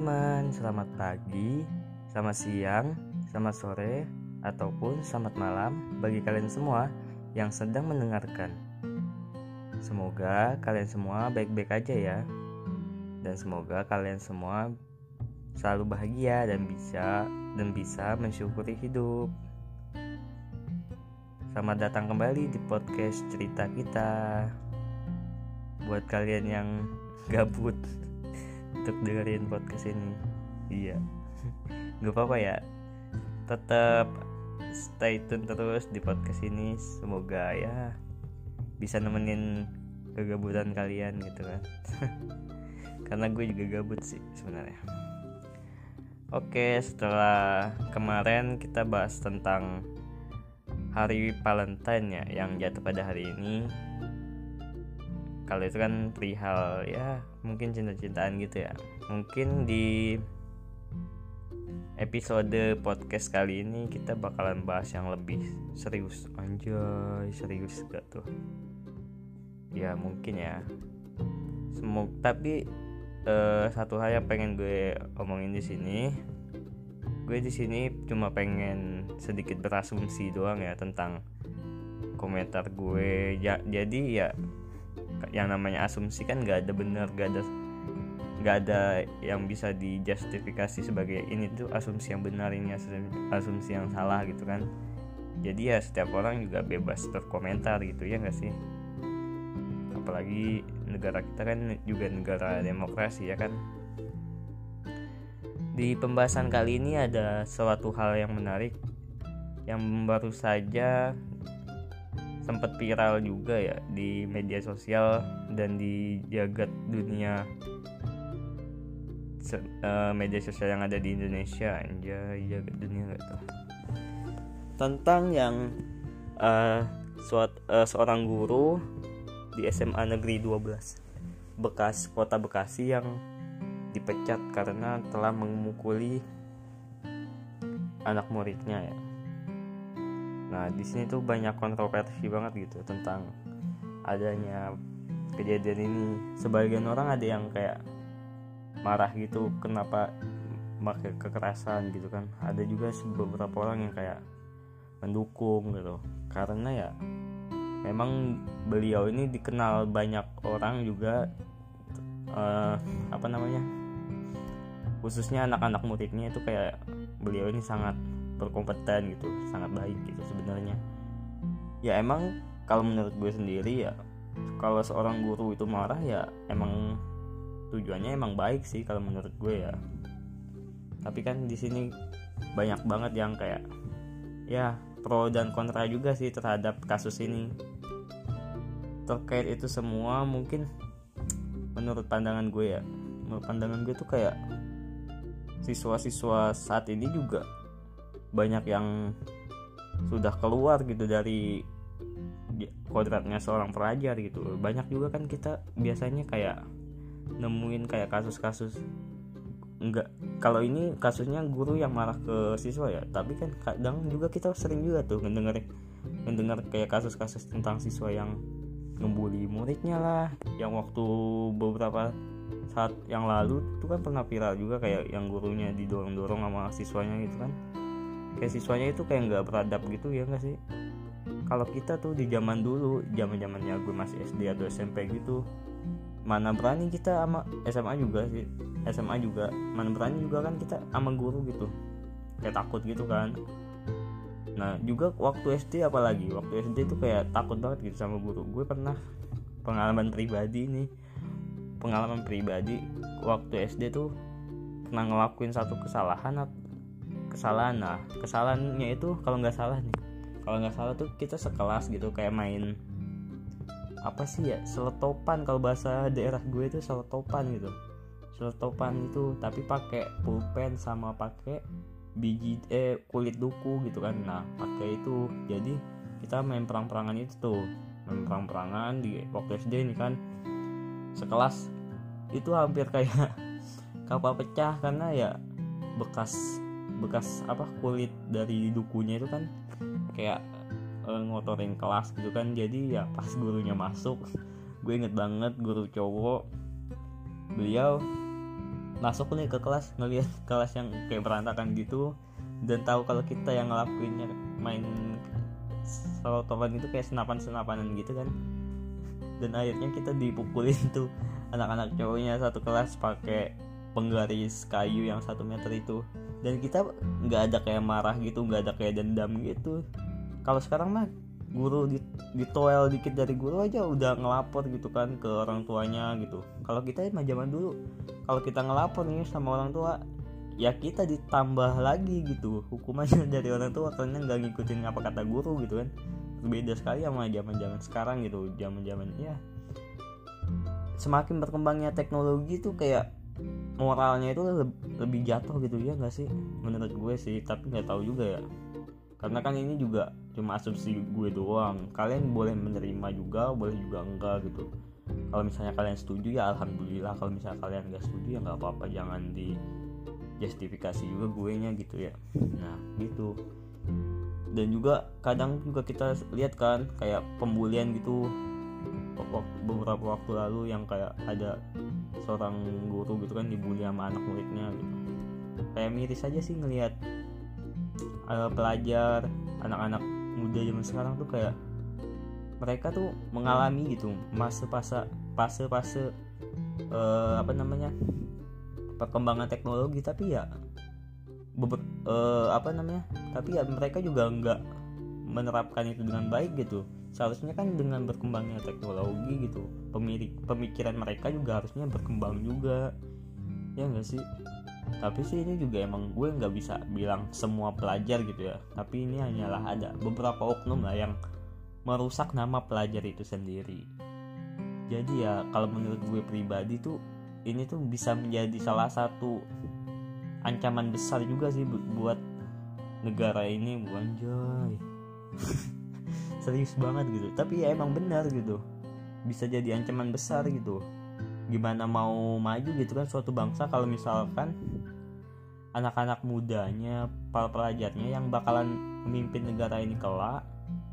teman-teman, selamat pagi, selamat siang, selamat sore, ataupun selamat malam bagi kalian semua yang sedang mendengarkan. Semoga kalian semua baik-baik aja ya. Dan semoga kalian semua selalu bahagia dan bisa dan bisa mensyukuri hidup. Selamat datang kembali di podcast cerita kita. Buat kalian yang gabut untuk dengerin podcast ini. Iya. Nggak apa-apa ya. Tetap stay tune terus di podcast ini. Semoga ya bisa nemenin kegabutan kalian gitu kan. Karena gue juga gabut sih sebenarnya. Oke setelah kemarin kita bahas tentang hari Valentine ya yang jatuh pada hari ini kalau itu kan perihal ya mungkin cinta-cintaan gitu ya. Mungkin di episode podcast kali ini kita bakalan bahas yang lebih serius. Anjay serius gak tuh? Ya mungkin ya. Semoga tapi uh, satu hal yang pengen gue omongin di sini gue di sini cuma pengen sedikit berasumsi doang ya tentang komentar gue. Ya, jadi ya yang namanya asumsi kan nggak ada benar nggak ada nggak ada yang bisa dijustifikasi sebagai ini tuh asumsi yang benar ini asumsi yang salah gitu kan. Jadi ya setiap orang juga bebas berkomentar gitu ya nggak sih? Apalagi negara kita kan juga negara demokrasi ya kan? Di pembahasan kali ini ada suatu hal yang menarik yang baru saja sempat viral juga ya di media sosial dan di jagat dunia uh, media sosial yang ada di Indonesia anjay jagat dunia gak tuh tentang yang uh, suat, uh, seorang guru di SMA Negeri 12 bekas kota Bekasi yang dipecat karena telah memukuli anak muridnya ya Nah, di sini tuh banyak kontroversi banget gitu tentang adanya kejadian ini. Sebagian orang ada yang kayak marah gitu kenapa pakai kekerasan gitu kan. Ada juga beberapa orang yang kayak mendukung gitu. Karena ya memang beliau ini dikenal banyak orang juga uh, apa namanya? khususnya anak-anak muridnya itu kayak beliau ini sangat berkompeten gitu sangat baik gitu sebenarnya. Ya emang kalau menurut gue sendiri ya kalau seorang guru itu marah ya emang tujuannya emang baik sih kalau menurut gue ya. Tapi kan di sini banyak banget yang kayak ya pro dan kontra juga sih terhadap kasus ini. Terkait itu semua mungkin menurut pandangan gue ya menurut pandangan gue tuh kayak siswa-siswa saat ini juga banyak yang sudah keluar gitu dari kodratnya seorang pelajar gitu. Banyak juga kan kita biasanya kayak nemuin kayak kasus-kasus. Enggak kalau ini kasusnya guru yang marah ke siswa ya tapi kan kadang juga kita sering juga tuh mendengar mendengar kayak kasus-kasus tentang siswa yang ngebully muridnya lah. Yang waktu beberapa saat yang lalu tuh kan pernah viral juga kayak yang gurunya didorong-dorong sama siswanya gitu kan kayak siswanya itu kayak nggak beradab gitu ya nggak sih? Kalau kita tuh di zaman dulu zaman zamannya gue masih SD atau SMP gitu mana berani kita sama SMA juga sih. SMA juga mana berani juga kan kita sama guru gitu. Kayak takut gitu kan. Nah juga waktu SD apalagi waktu SD itu kayak takut banget gitu sama guru. Gue pernah pengalaman pribadi nih pengalaman pribadi waktu SD tuh pernah ngelakuin satu kesalahan kesalahan. Nah kesalahannya itu kalau nggak salah nih. Kalau nggak salah tuh kita sekelas gitu kayak main apa sih ya seletopan. Kalau bahasa daerah gue itu seletopan gitu. Seletopan itu tapi pakai pulpen sama pakai biji eh kulit duku gitu kan. Nah pakai itu. Jadi kita main perang-perangan itu tuh. Main perang-perangan di waktu SD ini kan. Sekelas. Itu hampir kayak kapal pecah karena ya bekas bekas apa kulit dari dukunya itu kan kayak e, ngotorin kelas gitu kan. Jadi ya pas gurunya masuk gue inget banget guru cowok beliau masuk nih ke kelas ngelihat kelas yang kayak berantakan gitu dan tahu kalau kita yang ngelakuinnya main salotopan itu kayak senapan-senapanan gitu kan. Dan akhirnya kita dipukulin tuh anak-anak cowoknya satu kelas pakai penggaris kayu yang satu meter itu dan kita nggak ada kayak marah gitu nggak ada kayak dendam gitu. Kalau sekarang mah guru di, ditoel dikit dari guru aja udah ngelapor gitu kan ke orang tuanya gitu. Kalau kita mah zaman dulu kalau kita ngelapor nih sama orang tua ya kita ditambah lagi gitu hukumannya dari orang tua karena nggak ngikutin apa kata guru gitu kan. Berbeda sekali sama zaman zaman sekarang gitu zaman zaman ya semakin berkembangnya teknologi tuh kayak moralnya itu lebih jatuh gitu ya nggak sih? Menurut gue sih tapi nggak tahu juga ya. Karena kan ini juga cuma asumsi gue doang. Kalian boleh menerima juga boleh juga enggak gitu. Kalau misalnya kalian setuju ya alhamdulillah. Kalau misalnya kalian nggak setuju ya nggak apa-apa. Jangan di justifikasi juga gue nya gitu ya. Nah gitu. Dan juga kadang juga kita lihat kan kayak pembulian gitu. Beberapa waktu lalu yang kayak ada seorang guru gitu kan dibully sama anak muridnya gitu. Kayak miris aja sih ngelihat uh, pelajar anak-anak muda zaman sekarang tuh kayak mereka tuh mengalami gitu masa fase fase fase uh, apa namanya perkembangan teknologi. Tapi ya beber, uh, apa namanya tapi ya mereka juga nggak menerapkan itu dengan baik gitu seharusnya kan dengan berkembangnya teknologi gitu pemirik pemikiran mereka juga harusnya berkembang juga. Ya enggak sih? Tapi sih ini juga emang gue nggak bisa bilang semua pelajar gitu ya. Tapi ini hanyalah ada beberapa oknum lah yang merusak nama pelajar itu sendiri. Jadi ya kalau menurut gue pribadi tuh ini tuh bisa menjadi salah satu ancaman besar juga sih buat negara ini anjay serius banget gitu. Tapi ya emang benar gitu. Bisa jadi ancaman besar gitu. Gimana mau maju gitu kan suatu bangsa kalau misalkan anak-anak mudanya para pelajarnya yang bakalan memimpin negara ini kelak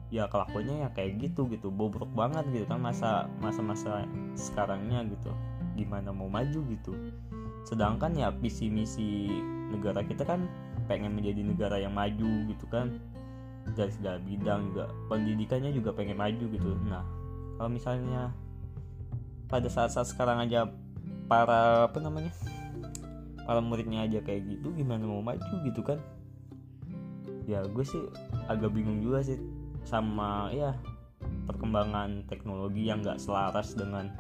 ya kelakuannya ya kayak gitu gitu. Bobrok banget gitu kan masa masa masa sekarangnya gitu. Gimana mau maju gitu. Sedangkan ya visi misi negara kita kan pengen menjadi negara yang maju gitu kan dari segala bidang juga. Pendidikannya juga pengen maju gitu. Nah kalau misalnya pada saat-saat sekarang aja para apa namanya para muridnya aja kayak gitu gimana mau maju gitu kan? Ya gue sih agak bingung juga sih sama ya perkembangan teknologi yang gak selaras dengan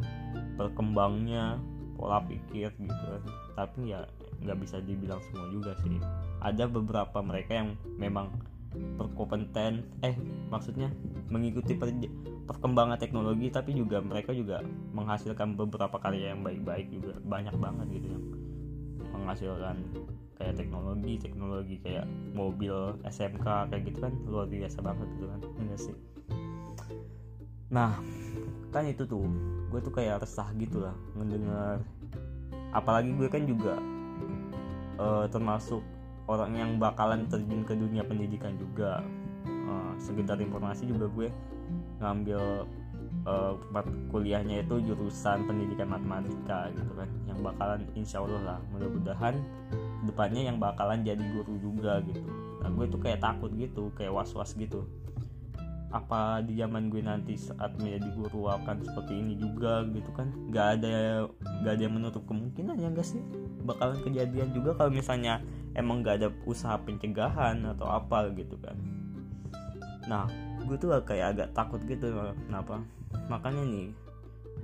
berkembangnya pola pikir gitu. Tapi ya nggak bisa dibilang semua juga sih. Ada beberapa mereka yang memang berkompeten eh maksudnya mengikuti per, perkembangan teknologi tapi juga mereka juga menghasilkan beberapa karya yang baik-baik juga. Banyak banget gitu yang menghasilkan kayak teknologi teknologi kayak mobil SMK kayak gitu kan luar biasa banget gitu kan. Enggak sih? Nah kan itu tuh gue tuh kayak resah gitu lah mendengar. Apalagi gue kan juga uh, termasuk orang yang bakalan terjun ke dunia pendidikan juga. Uh, sekedar informasi juga gue ngambil uh, kuliahnya itu jurusan pendidikan matematika gitu kan yang bakalan insya Allah lah mudah-mudahan depannya yang bakalan jadi guru juga gitu. Nah gue tuh kayak takut gitu kayak was-was gitu. Apa di zaman gue nanti saat menjadi guru akan seperti ini juga gitu kan? Nggak ada nggak ada yang menutup kemungkinan ya enggak sih? Bakalan kejadian juga kalau misalnya emang gak ada usaha pencegahan atau apa gitu kan. Nah gue tuh kayak agak takut gitu kenapa? Makanya nih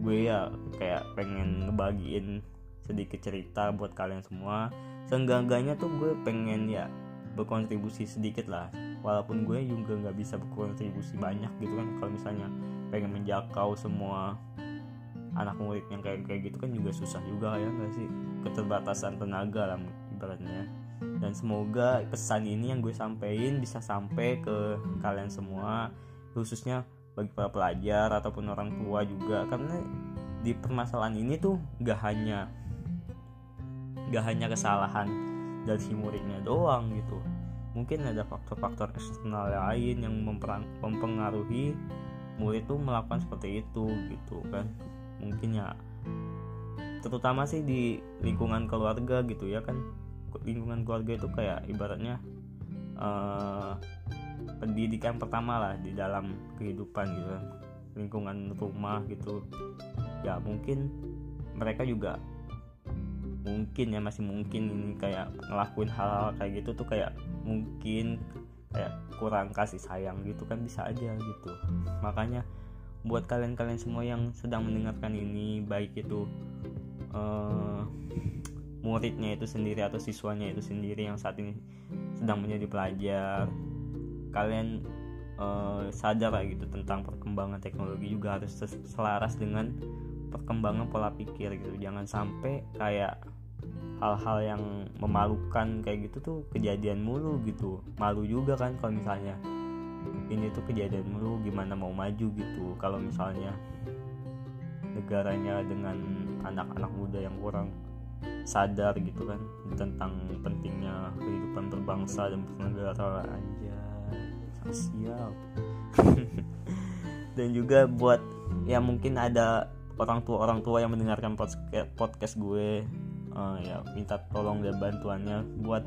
gue ya kayak pengen ngebagiin sedikit cerita buat kalian semua. Seenggak-enggaknya tuh gue pengen ya berkontribusi sedikit lah. Walaupun gue juga nggak bisa berkontribusi banyak gitu kan. Kalau misalnya pengen menjangkau semua anak murid yang kayak kayak gitu kan juga susah juga ya nggak sih? Keterbatasan tenaga lah ibaratnya dan semoga pesan ini yang gue sampaikan bisa sampai ke kalian semua khususnya bagi para pelajar ataupun orang tua juga. Karena di permasalahan ini tuh gak hanya gak hanya kesalahan dari si muridnya doang gitu. Mungkin ada faktor-faktor eksternal lain yang mempengaruhi murid tuh melakukan seperti itu gitu kan. Mungkin ya terutama sih di lingkungan keluarga gitu ya kan lingkungan keluarga itu kayak ibaratnya uh, pendidikan pertama lah di dalam kehidupan gitu kan. Lingkungan rumah gitu. Ya mungkin mereka juga mungkin ya masih mungkin ini kayak ngelakuin hal-hal kayak gitu tuh kayak mungkin kayak kurang kasih sayang gitu kan bisa aja gitu. Makanya buat kalian-kalian semua yang sedang mendengarkan ini baik itu uh, muridnya itu sendiri atau siswanya itu sendiri yang saat ini sedang menjadi pelajar. Kalian uh, sadar gitu tentang perkembangan teknologi juga harus selaras dengan perkembangan pola pikir gitu. Jangan sampai kayak hal-hal yang memalukan kayak gitu tuh kejadian mulu gitu. Malu juga kan kalau misalnya ini tuh kejadian mulu gimana mau maju gitu. Kalau misalnya negaranya dengan anak-anak muda yang kurang sadar gitu kan tentang pentingnya kehidupan berbangsa dan bernegara. Aja sosial dan juga buat ya mungkin ada orang tua orang tua yang mendengarkan podcast gue uh, ya minta tolong dan bantuannya buat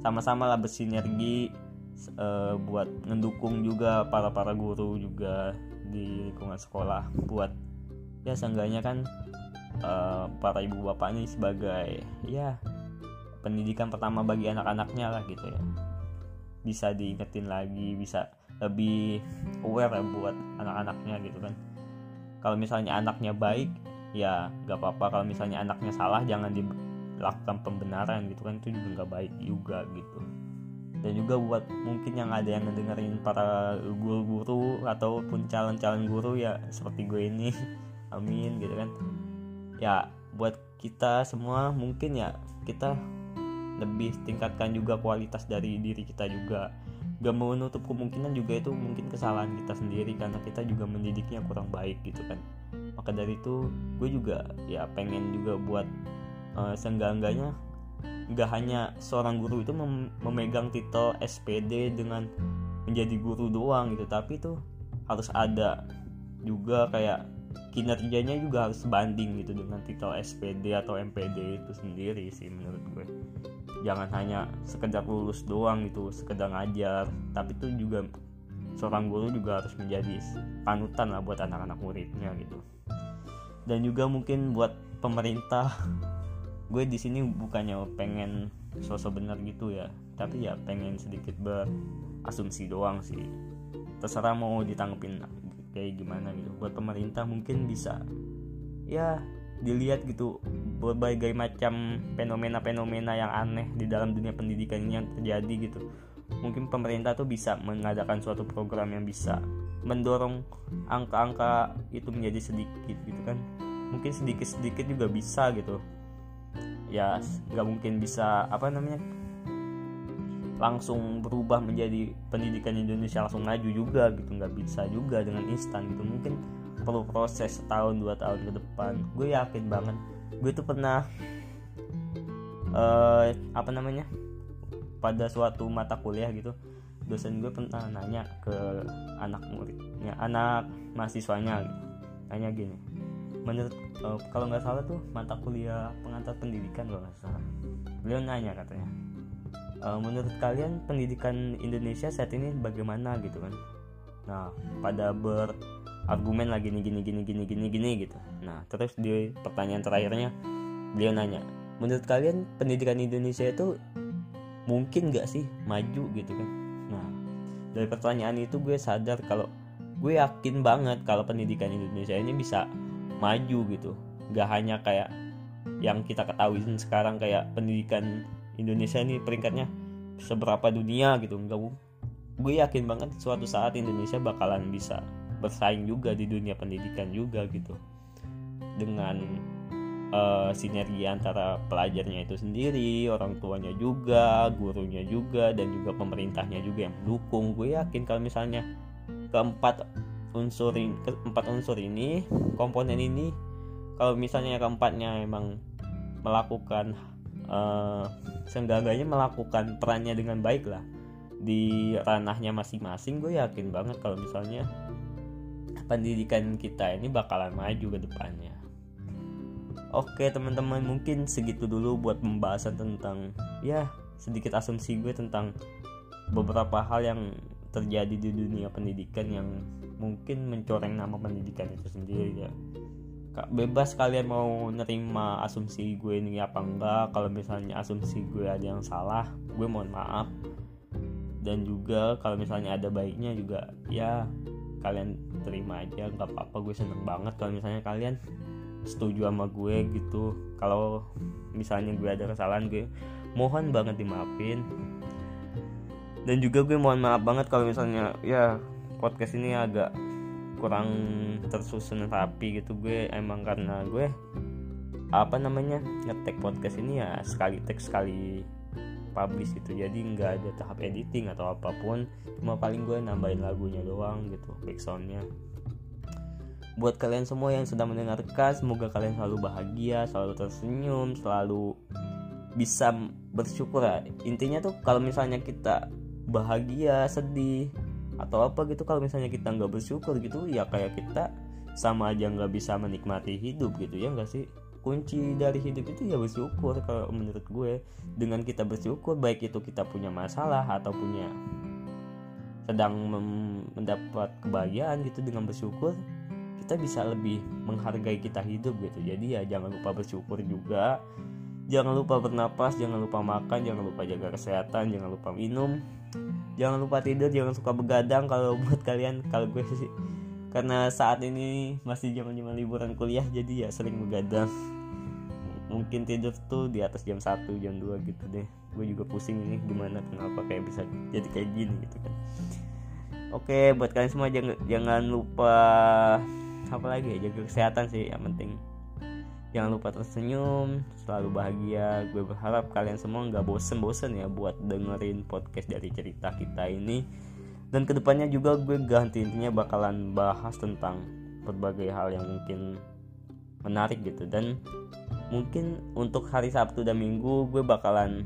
sama-sama lah bersinergi uh, buat ngedukung juga para para guru juga di lingkungan sekolah buat ya seenggaknya kan uh, para ibu bapak ini sebagai ya pendidikan pertama bagi anak-anaknya lah gitu ya. Bisa diingetin lagi bisa lebih aware ya buat anak-anaknya gitu kan. Kalau misalnya anaknya baik ya gak apa-apa. Kalau misalnya anaknya salah jangan di lakukan pembenaran gitu kan. Itu juga nggak baik juga gitu. Dan juga buat mungkin yang ada yang ngedengerin para guru-guru ataupun calon-calon guru ya seperti gue ini amin gitu kan ya buat kita semua mungkin ya kita lebih tingkatkan juga kualitas dari diri kita juga. Gak menutup kemungkinan juga itu mungkin kesalahan kita sendiri karena kita juga mendidiknya kurang baik gitu kan. Maka dari itu gue juga ya pengen juga buat uh, seenggak-enggaknya nggak hanya seorang guru itu mem memegang titel SPD dengan menjadi guru doang gitu tapi itu harus ada juga kayak kinerjanya juga harus sebanding gitu dengan titel SPD atau MPD itu sendiri sih menurut gue. Jangan hanya sekedar lulus doang gitu sekedar ngajar tapi itu juga seorang guru juga harus menjadi panutan lah buat anak-anak muridnya gitu. Dan juga mungkin buat pemerintah gue di sini bukannya pengen sosok benar gitu ya tapi ya pengen sedikit berasumsi doang sih. Terserah mau ditanggepin kayak gimana gitu. Buat pemerintah mungkin bisa ya dilihat gitu berbagai macam fenomena-fenomena yang aneh di dalam dunia pendidikan ini yang terjadi gitu. Mungkin pemerintah tuh bisa mengadakan suatu program yang bisa mendorong angka-angka itu menjadi sedikit gitu kan. Mungkin sedikit-sedikit juga bisa gitu. Ya nggak mungkin bisa apa namanya langsung berubah menjadi pendidikan Indonesia langsung maju juga gitu nggak bisa juga dengan instan gitu. Mungkin perlu proses setahun dua tahun ke depan. Gue yakin banget. Gue tuh pernah uh, apa namanya pada suatu mata kuliah gitu dosen gue pernah nanya ke anak muridnya anak mahasiswanya gitu. Nanya gini menurut uh, kalau nggak salah tuh mata kuliah pengantar pendidikan kalau nggak salah. Beliau nanya katanya uh, menurut kalian pendidikan Indonesia saat ini bagaimana gitu kan? Nah pada berargumen lagi gini gini gini gini gini gini gitu. Nah terus di pertanyaan terakhirnya beliau nanya menurut kalian pendidikan Indonesia itu mungkin nggak sih maju gitu kan? Nah dari pertanyaan itu gue sadar kalau gue yakin banget kalau pendidikan Indonesia ini bisa maju gitu. Gak hanya kayak yang kita ketahui sekarang kayak pendidikan Indonesia ini peringkatnya seberapa dunia gitu. Enggak gue yakin banget suatu saat Indonesia bakalan bisa bersaing juga di dunia pendidikan juga gitu. Dengan uh, sinergi antara pelajarnya itu sendiri orang tuanya juga gurunya juga dan juga pemerintahnya juga yang mendukung. Gue yakin kalau misalnya keempat unsur ini, empat unsur ini komponen ini kalau misalnya keempatnya emang melakukan uh, seenggaknya melakukan perannya dengan baik lah. Di ranahnya masing-masing gue yakin banget kalau misalnya pendidikan kita ini bakalan maju ke depannya. Oke teman-teman mungkin segitu dulu buat pembahasan tentang ya sedikit asumsi gue tentang beberapa hal yang terjadi di dunia pendidikan yang mungkin mencoreng nama pendidikan itu sendiri ya bebas kalian mau nerima asumsi gue ini apa enggak. Kalau misalnya asumsi gue ada yang salah gue mohon maaf. Dan juga kalau misalnya ada baiknya juga ya kalian terima aja. Nggak apa-apa gue seneng banget kalau misalnya kalian setuju sama gue gitu. Kalau misalnya gue ada kesalahan gue mohon banget dimaafin. Dan juga gue mohon maaf banget kalau misalnya ya podcast ini agak kurang tersusun rapi gitu. Gue emang karena gue apa namanya ngetek podcast ini ya sekali teks sekali publish itu jadi nggak ada tahap editing atau apa pun. Cuma paling gue nambahin lagunya doang gitu backsoundnya buat kalian semua yang sedang mendengarkan semoga kalian selalu bahagia selalu tersenyum selalu bisa bersyukur ya intinya tuh kalau misalnya kita bahagia sedih atau apa gitu. Kalau misalnya kita nggak bersyukur gitu ya kayak kita sama aja nggak bisa menikmati hidup gitu ya nggak sih? Kunci dari hidup itu ya bersyukur kalau menurut gue. Dengan kita bersyukur baik itu kita punya masalah atau punya sedang mendapat kebahagiaan gitu dengan bersyukur kita bisa lebih menghargai kita hidup gitu. Jadi ya jangan lupa bersyukur juga jangan lupa bernapas jangan lupa makan jangan lupa jaga kesehatan jangan lupa minum. Jangan lupa tidur jangan suka begadang. Kalau buat kalian kalau gue sih karena saat ini masih zaman zaman liburan kuliah jadi ya sering begadang. Mungkin tidur tuh di atas jam 1 jam 2 gitu deh. Gue juga pusing ini gimana kenapa kayak bisa jadi kayak gini gitu kan. Oke buat kalian semua jangan jangan lupa apa lagi ya jaga kesehatan sih yang penting Jangan lupa tersenyum, selalu bahagia. Gue berharap kalian semua nggak bosen-bosen ya buat dengerin podcast dari cerita kita ini. Dan ke depannya juga gue ganti intinya bakalan bahas tentang berbagai hal yang mungkin menarik gitu. Dan mungkin untuk hari Sabtu dan Minggu gue bakalan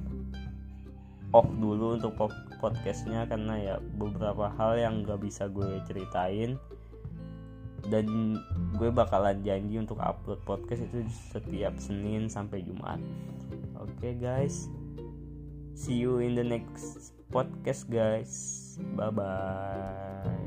off dulu untuk podcastnya karena ya beberapa hal yang gak bisa gue ceritain dan gue bakalan janji untuk upload podcast itu setiap Senin sampai Jumat. Oke okay, guys. See you in the next podcast guys. Bye bye.